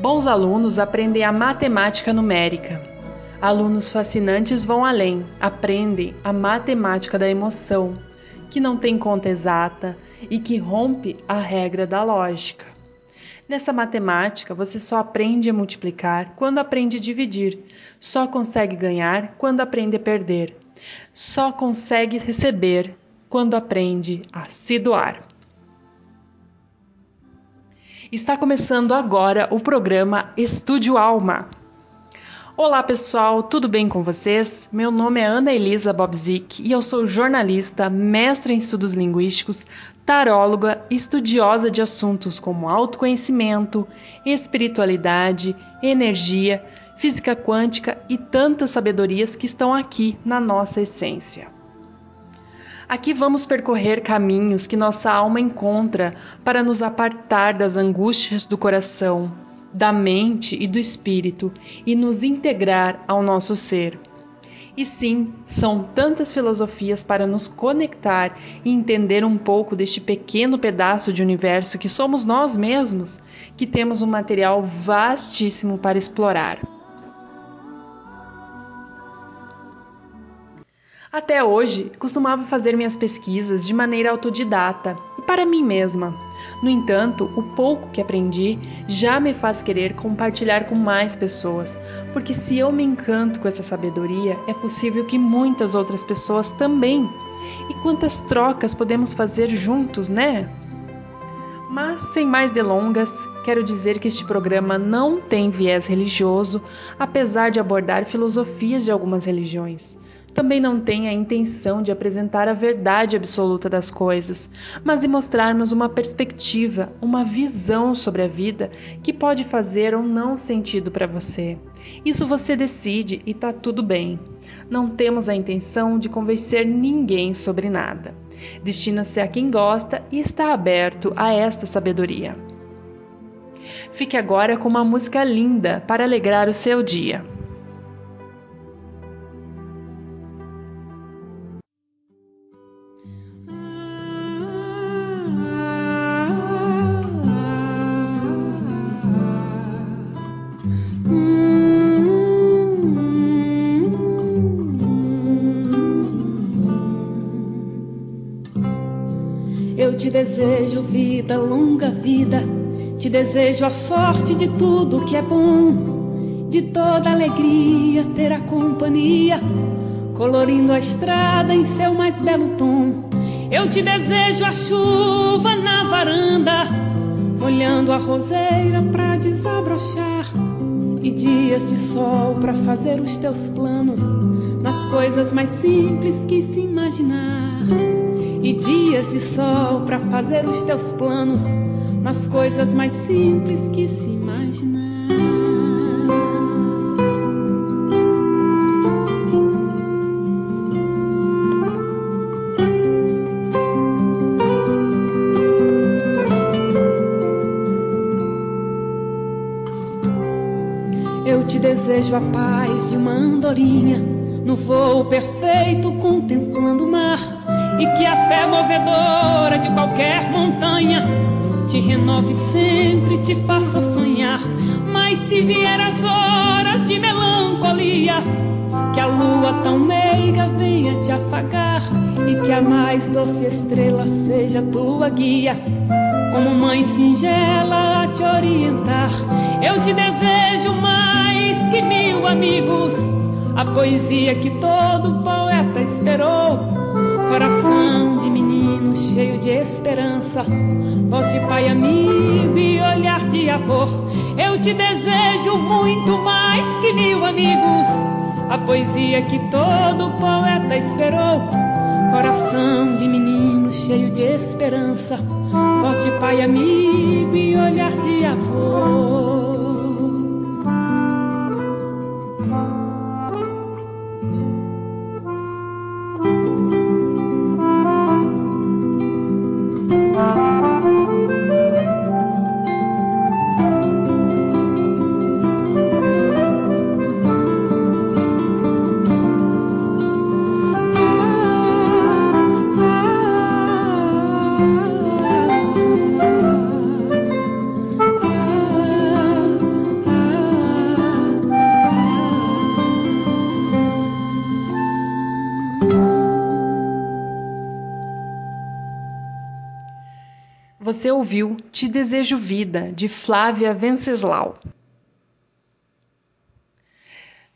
Bons alunos aprendem a matemática numérica. Alunos fascinantes vão além, aprendem a matemática da emoção, que não tem conta exata e que rompe a regra da lógica. Nessa matemática, você só aprende a multiplicar quando aprende a dividir, só consegue ganhar quando aprende a perder, só consegue receber quando aprende a se doar. Está começando agora o programa Estúdio Alma. Olá pessoal, tudo bem com vocês? Meu nome é Ana Elisa Bobzik e eu sou jornalista, mestre em estudos linguísticos, taróloga, estudiosa de assuntos como autoconhecimento, espiritualidade, energia, física quântica e tantas sabedorias que estão aqui na nossa essência. Aqui vamos percorrer caminhos que nossa alma encontra para nos apartar das angústias do coração, da mente e do espírito e nos integrar ao nosso ser. E sim, são tantas filosofias para nos conectar e entender um pouco deste pequeno pedaço de universo que somos nós mesmos, que temos um material vastíssimo para explorar. Até hoje, costumava fazer minhas pesquisas de maneira autodidata e para mim mesma. No entanto, o pouco que aprendi já me faz querer compartilhar com mais pessoas, porque se eu me encanto com essa sabedoria, é possível que muitas outras pessoas também. E quantas trocas podemos fazer juntos, né? Mas, sem mais delongas, quero dizer que este programa não tem viés religioso, apesar de abordar filosofias de algumas religiões também não tem a intenção de apresentar a verdade absoluta das coisas, mas de mostrarmos uma perspectiva, uma visão sobre a vida que pode fazer ou não sentido para você. Isso você decide e tá tudo bem. Não temos a intenção de convencer ninguém sobre nada. Destina-se a quem gosta e está aberto a esta sabedoria. Fique agora com uma música linda para alegrar o seu dia. Longa vida. Te desejo a sorte de tudo que é bom, de toda alegria ter a companhia, colorindo a estrada em seu mais belo tom. Eu te desejo a chuva na varanda, molhando a roseira pra desabrochar, e dias de sol para fazer os teus planos. Nas coisas mais simples que se imaginar. E dias de sol para fazer os teus planos nas coisas mais simples que se imaginar. Eu te desejo a paz de uma andorinha no voo perfeito contemplando o mar e que a fé movedora de qualquer montanha te renove sempre, te faça sonhar. Mas se vier as horas de melancolia, que a lua tão meiga venha te afagar e que a mais doce estrela seja tua guia, como mãe singela a te orientar. Eu te desejo mais que mil amigos, a poesia que todo poeta esperou voz de pai amigo e olhar de avô. Eu te desejo muito mais que mil amigos, a poesia que todo poeta esperou. Coração de menino cheio de esperança, de pai amigo e olhar de avô. Você ouviu Te Desejo Vida, de Flávia Venceslau.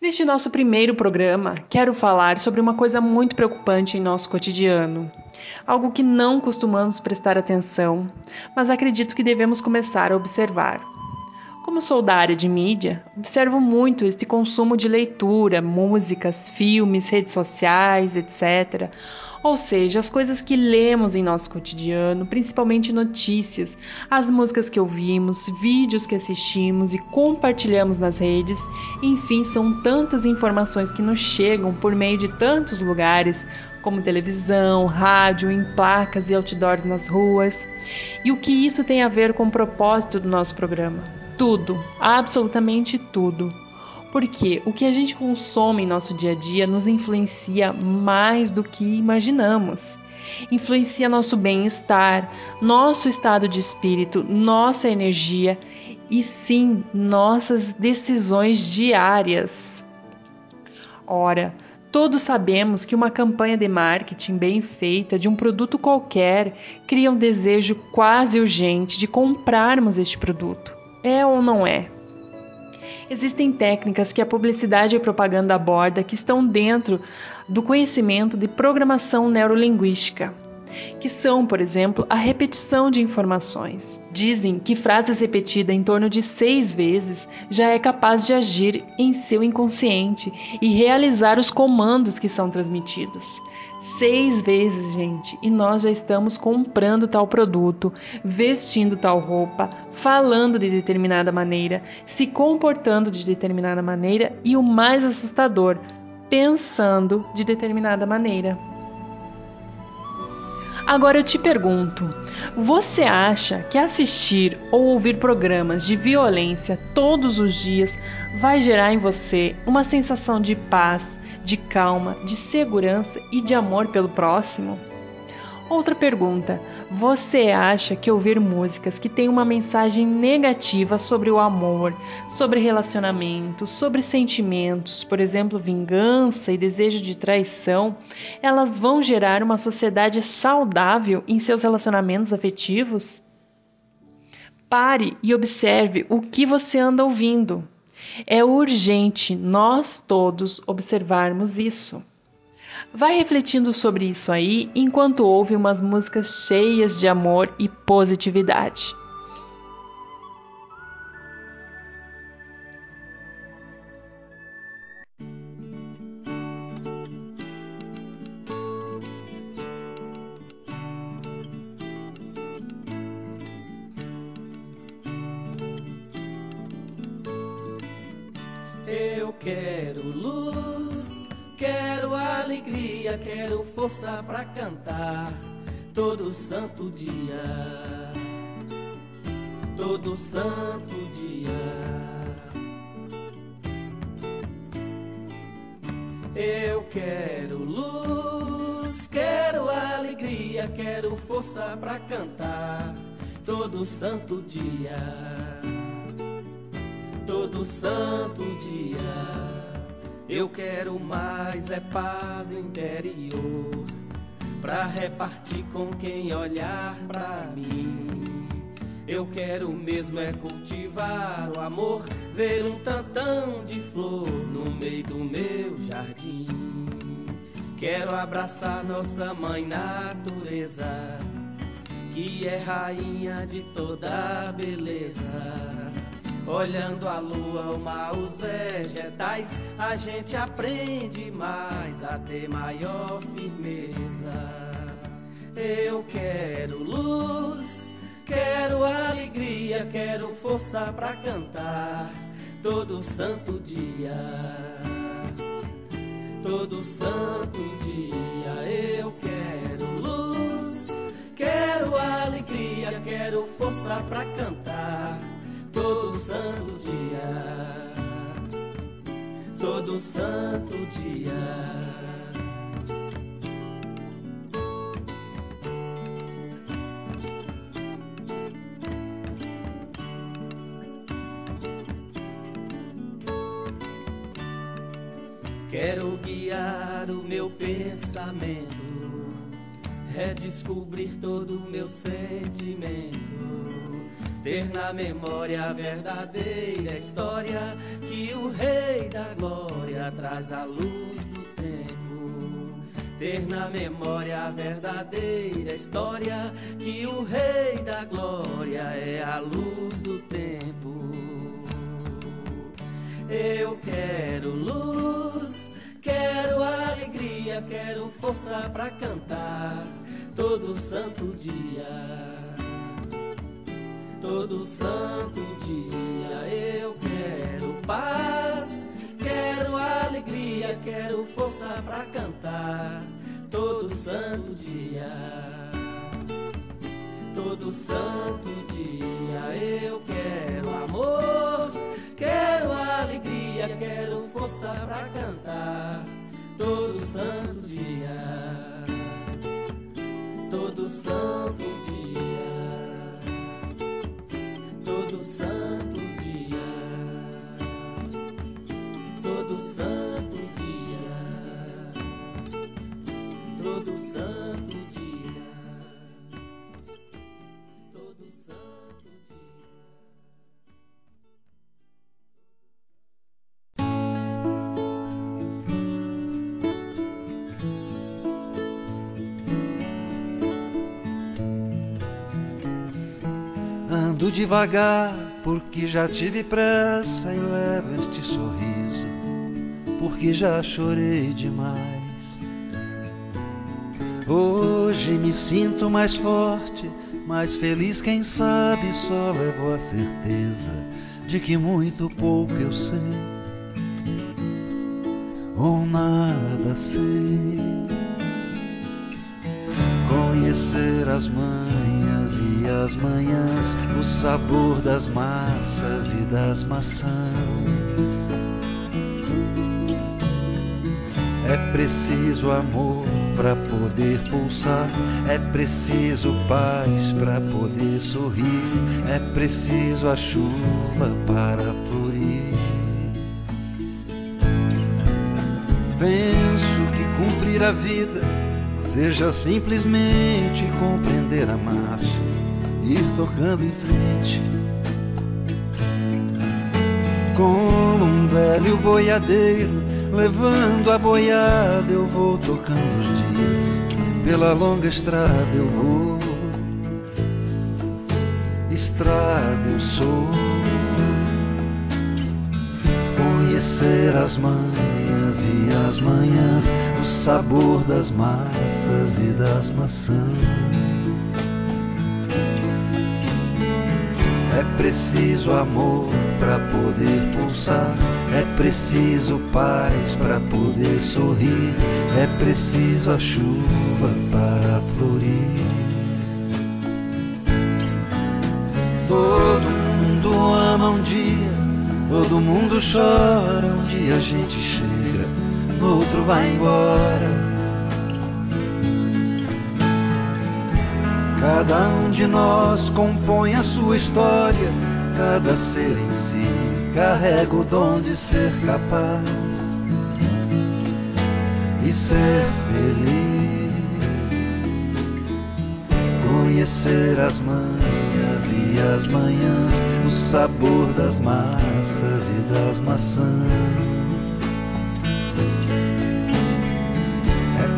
Neste nosso primeiro programa, quero falar sobre uma coisa muito preocupante em nosso cotidiano. Algo que não costumamos prestar atenção, mas acredito que devemos começar a observar. Como sou da área de mídia, observo muito este consumo de leitura, músicas, filmes, redes sociais, etc. Ou seja, as coisas que lemos em nosso cotidiano, principalmente notícias, as músicas que ouvimos, vídeos que assistimos e compartilhamos nas redes, enfim, são tantas informações que nos chegam por meio de tantos lugares, como televisão, rádio, em placas e outdoors nas ruas. E o que isso tem a ver com o propósito do nosso programa? Tudo, absolutamente tudo. Porque o que a gente consome em nosso dia a dia nos influencia mais do que imaginamos. Influencia nosso bem-estar, nosso estado de espírito, nossa energia e sim nossas decisões diárias. Ora, Todos sabemos que uma campanha de marketing bem feita de um produto qualquer cria um desejo quase urgente de comprarmos este produto. É ou não é? Existem técnicas que a publicidade e propaganda aborda que estão dentro do conhecimento de programação neurolinguística, que são, por exemplo, a repetição de informações. Dizem que frases repetidas em torno de seis vezes já é capaz de agir em seu inconsciente e realizar os comandos que são transmitidos seis vezes, gente, e nós já estamos comprando tal produto, vestindo tal roupa, falando de determinada maneira, se comportando de determinada maneira e o mais assustador, pensando de determinada maneira. Agora eu te pergunto: você acha que assistir ou ouvir programas de violência todos os dias vai gerar em você uma sensação de paz, de calma, de segurança e de amor pelo próximo? Outra pergunta: você acha que ouvir músicas que têm uma mensagem negativa sobre o amor, sobre relacionamentos, sobre sentimentos, por exemplo, vingança e desejo de traição, elas vão gerar uma sociedade saudável em seus relacionamentos afetivos? Pare e observe o que você anda ouvindo. É urgente nós todos observarmos isso. Vai refletindo sobre isso aí enquanto ouve umas músicas cheias de amor e positividade. Quero luz, quero alegria, quero força para cantar todo santo dia, todo santo dia. Eu quero luz, quero alegria, quero força para cantar todo santo dia todo santo quero mais é paz interior para repartir com quem olhar para mim. Eu quero mesmo é cultivar o amor, ver um tantão de flor no meio do meu jardim. Quero abraçar nossa mãe natureza, que é rainha de toda beleza Olhando a lua, o mar, os vegetais, a gente aprende mais a ter maior firmeza. Eu quero luz, quero alegria, quero força para cantar todo santo dia. Todo santo dia eu quero luz, quero alegria, quero força para cantar todo santo dia, todo santo dia. Quero guiar o meu pensamento, redescobrir todo o meu sentimento, ter na memória a verdadeira história que o Rei da Glória traz à luz do tempo. Ter na memória a verdadeira história que o Rei da Glória é a luz do tempo. Eu quero luz, quero alegria, quero força para cantar todo santo dia. Todo santo dia eu quero paz, quero alegria, quero força para cantar Ando devagar porque já tive pressa e levo este sorriso porque já chorei demais. Hoje me sinto mais forte, mais feliz, quem sabe só levo a certeza de que muito pouco eu sei ou nada sei. Conhecer as manhas e as manhãs, o sabor das massas e das maçãs. É preciso amor para poder pulsar, é preciso paz para poder sorrir, é preciso a chuva para florir. Penso que cumprir a vida seja simplesmente compreender a marcha, ir tocando em frente. Como um velho boiadeiro, levando a boiada, eu vou tocando os dias. Pela longa estrada eu vou, estrada eu sou. Conhecer as manhas e as manhãs, sabor das massas e das maçãs. É preciso amor para poder pulsar, é preciso paz para poder sorrir, é preciso a chuva para florir. Todo mundo ama um dia, todo mundo chora, um dia a gente chega, no outro vai embora. Cada um de nós compõe a sua história, cada ser em si carrega o dom de ser capaz e ser feliz. Conhecer as manhas e as manhãs, o sabor das massas e das maçãs.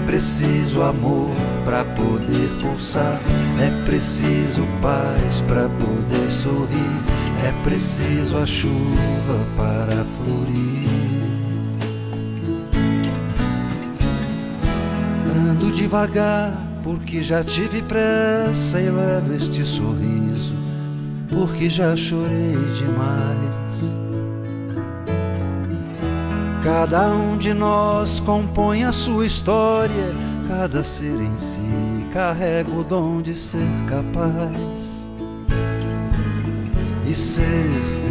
Preciso amor para poder pulsar, é preciso paz para poder sorrir, é preciso a chuva para florir. Ando devagar porque já tive pressa e levo este sorriso, porque já chorei demais. Cada um de nós compõe a sua história, cada ser em si carrega o dom de ser capaz e ser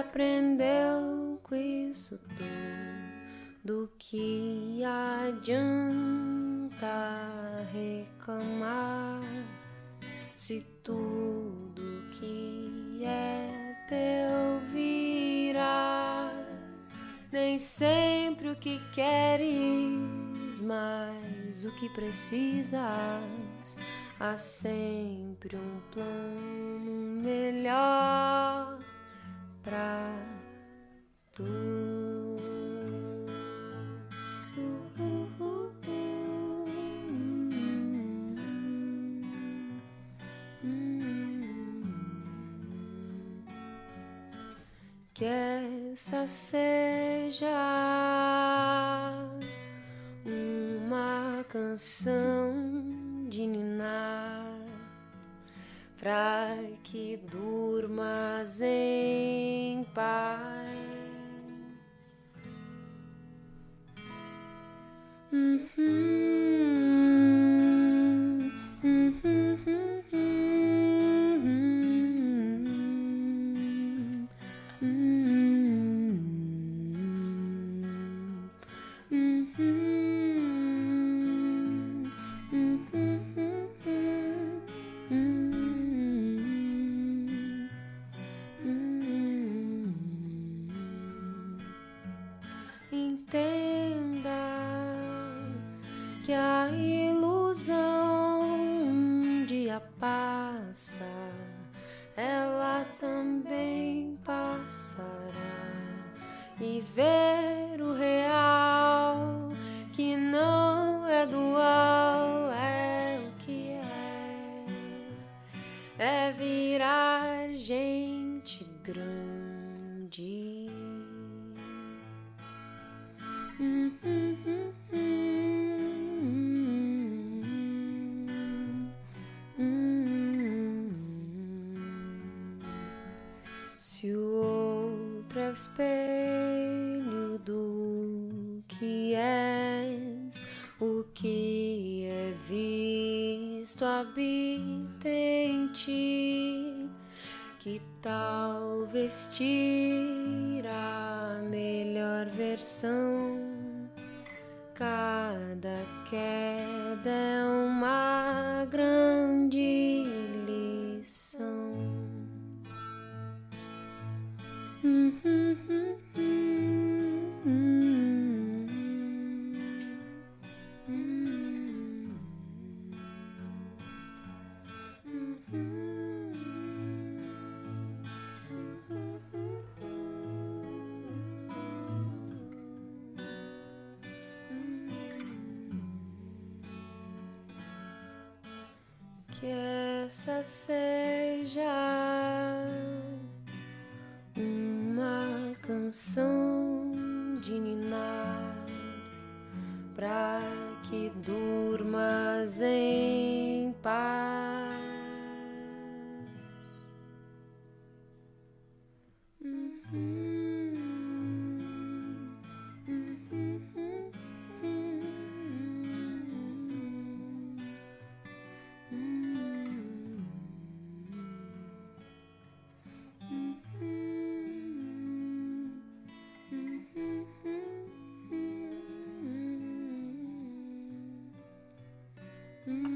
aprendeu com isso tudo. Que adianta reclamar se tudo que é teu virá? Nem sempre o que queres mas o que precisas. Há sempre um plano melhor canção de ninar pra que durmas em vestir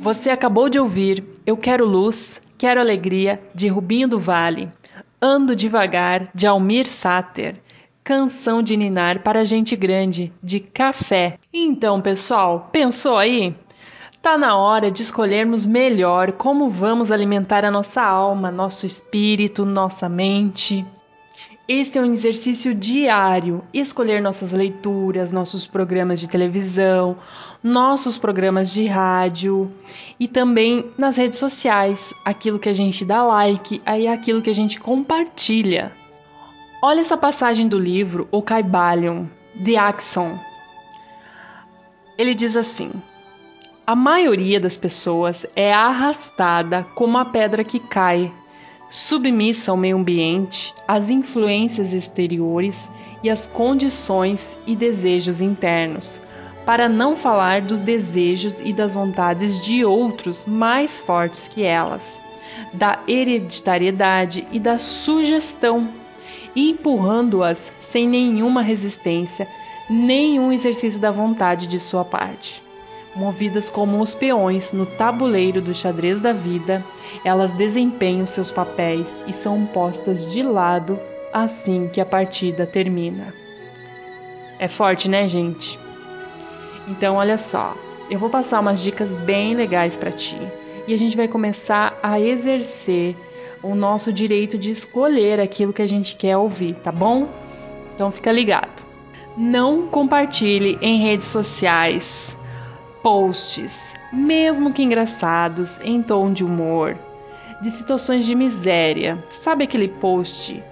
Você acabou de ouvir Eu Quero Luz, Quero Alegria, de Rubinho do Vale, Ando Devagar, de Almir Sater, Canção de Ninar para Gente Grande, de Café. Então, pessoal, pensou aí? Tá na hora de escolhermos melhor como vamos alimentar a nossa alma, nosso espírito, nossa mente. Esse é um exercício diário. Escolher nossas leituras, nossos programas de televisão, nossos programas de rádio e também nas redes sociais, aquilo que a gente dá like, aí é aquilo que a gente compartilha. Olha essa passagem do livro O Caibalion, de Axon. Ele diz assim: A maioria das pessoas é arrastada como a pedra que cai submissa ao meio ambiente, às influências exteriores e às condições e desejos internos, para não falar dos desejos e das vontades de outros mais fortes que elas, da hereditariedade e da sugestão, empurrando-as sem nenhuma resistência, nenhum exercício da vontade de sua parte. Movidas como os peões no tabuleiro do xadrez da vida, elas desempenham seus papéis e são postas de lado assim que a partida termina. É forte, né, gente? Então, olha só, eu vou passar umas dicas bem legais para ti e a gente vai começar a exercer o nosso direito de escolher aquilo que a gente quer ouvir, tá bom? Então, fica ligado. Não compartilhe em redes sociais posts, mesmo que engraçados, em tom de humor, de situações de miséria. Sabe aquele post?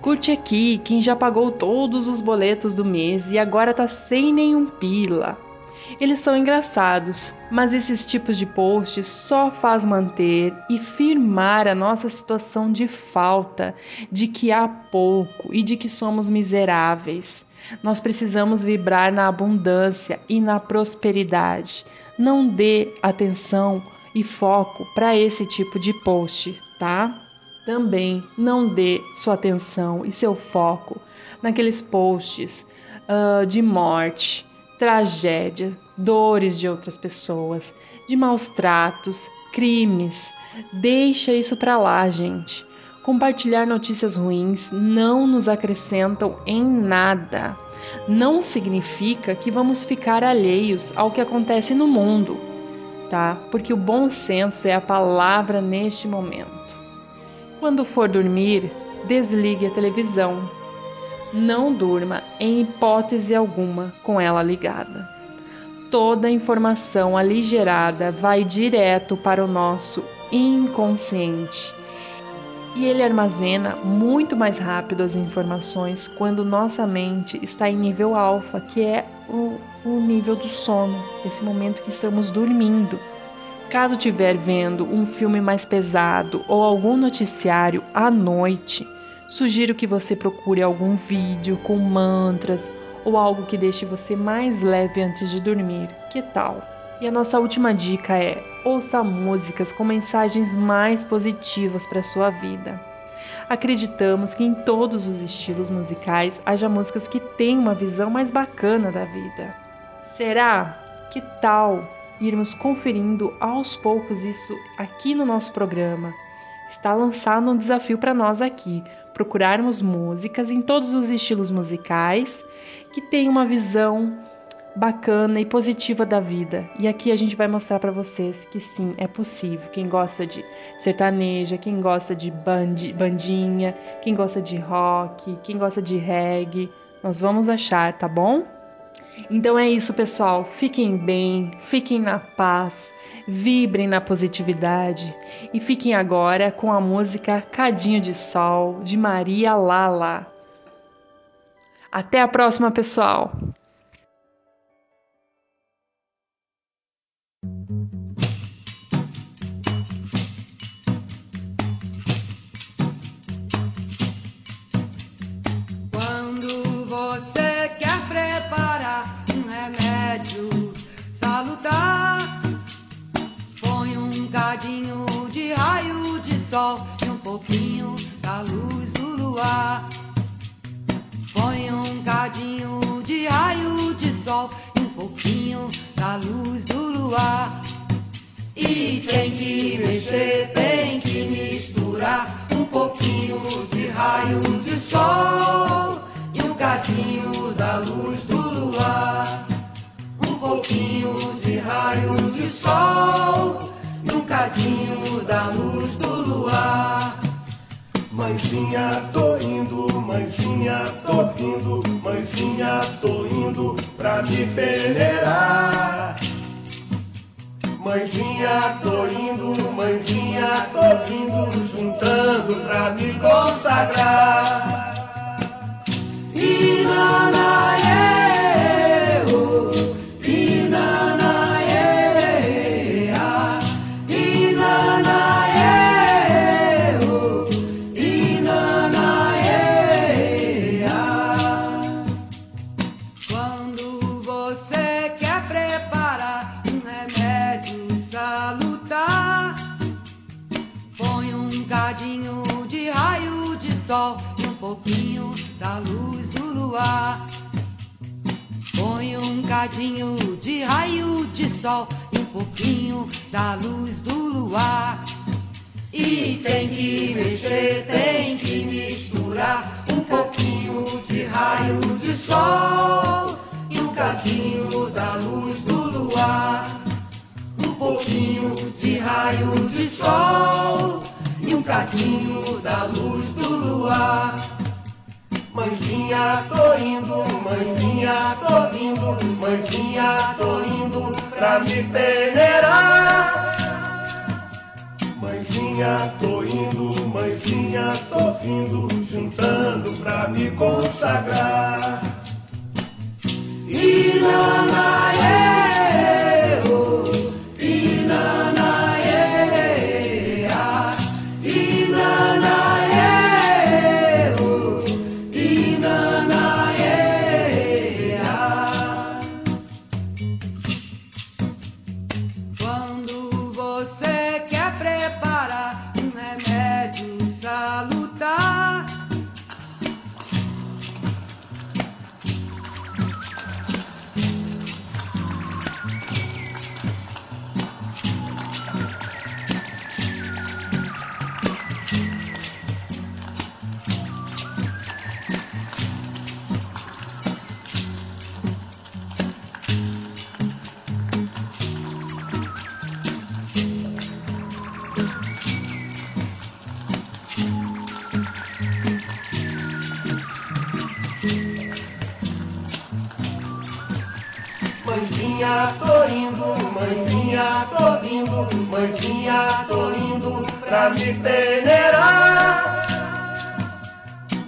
Curte aqui quem já pagou todos os boletos do mês e agora tá sem nenhum pila. Eles são engraçados, mas esses tipos de posts só faz manter e firmar a nossa situação de falta, de que há pouco e de que somos miseráveis. Nós precisamos vibrar na abundância e na prosperidade. Não dê atenção e foco para esse tipo de post, tá? Também não dê sua atenção e seu foco naqueles posts uh, de morte, tragédia, dores de outras pessoas, de maus tratos, crimes. Deixa isso para lá, gente. Compartilhar notícias ruins não nos acrescentam em nada. Não significa que vamos ficar alheios ao que acontece no mundo, tá? Porque o bom senso é a palavra neste momento. Quando for dormir, desligue a televisão. Não durma em hipótese alguma com ela ligada. Toda informação aligerada vai direto para o nosso inconsciente e ele armazena muito mais rápido as informações quando nossa mente está em nível alfa, que é o, o nível do sono, esse momento que estamos dormindo. Caso estiver vendo um filme mais pesado ou algum noticiário à noite, sugiro que você procure algum vídeo com mantras ou algo que deixe você mais leve antes de dormir. Que tal? E a nossa última dica é: ouça músicas com mensagens mais positivas para a sua vida. Acreditamos que em todos os estilos musicais haja músicas que têm uma visão mais bacana da vida. Será? Que tal irmos conferindo aos poucos isso aqui no nosso programa? Está lançado um desafio para nós aqui, procurarmos músicas em todos os estilos musicais que têm uma visão bacana e positiva da vida. E aqui a gente vai mostrar para vocês que sim, é possível. Quem gosta de sertaneja, quem gosta de band, bandinha, quem gosta de rock, quem gosta de reggae, nós vamos achar, tá bom? Então é isso, pessoal. Fiquem bem, fiquem na paz, vibrem na positividade e fiquem agora com a música Cadinho de Sol de Maria Lala. Até a próxima, pessoal! Luz do luar. E tem que mexer, tem que misturar um pouquinho de raio de sol e um cadinho da luz do luar. Um pouquinho de raio de sol e um cadinho da luz do luar. Mãezinha, tô indo, mãezinha. Tô vindo, mãezinha, tô indo pra me peneirar. Mãezinha, tô indo, mãezinha, tô vindo, juntando pra me consagrar. Inanaê, cadinho de raio de sol e um pouquinho da luz do luar. E tem que mexer, tem que misturar um pouquinho de raio de sol e um cadinho da luz do luar. Um pouquinho de raio de sol e um cadinho da luz do luar. Mãezinha, tô indo, mãezinha, tô vindo, mãezinha, tô indo pra me peneirar. Mãezinha, tô indo, mãezinha, tô vindo, juntando pra me consagrar. Inanaê, Mãezinha, tô indo, mãezinha, tô vindo, mãezinha, tô indo pra me peneirar.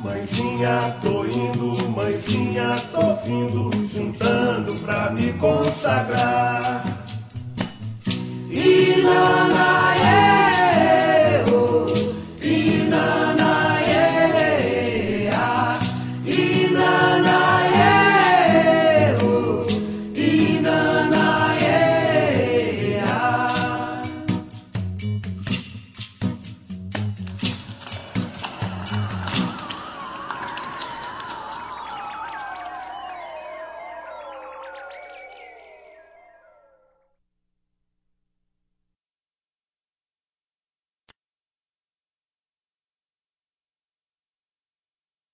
Mãezinha, tô indo, mãezinha, tô vindo, juntando pra me consagrar. Inanaê,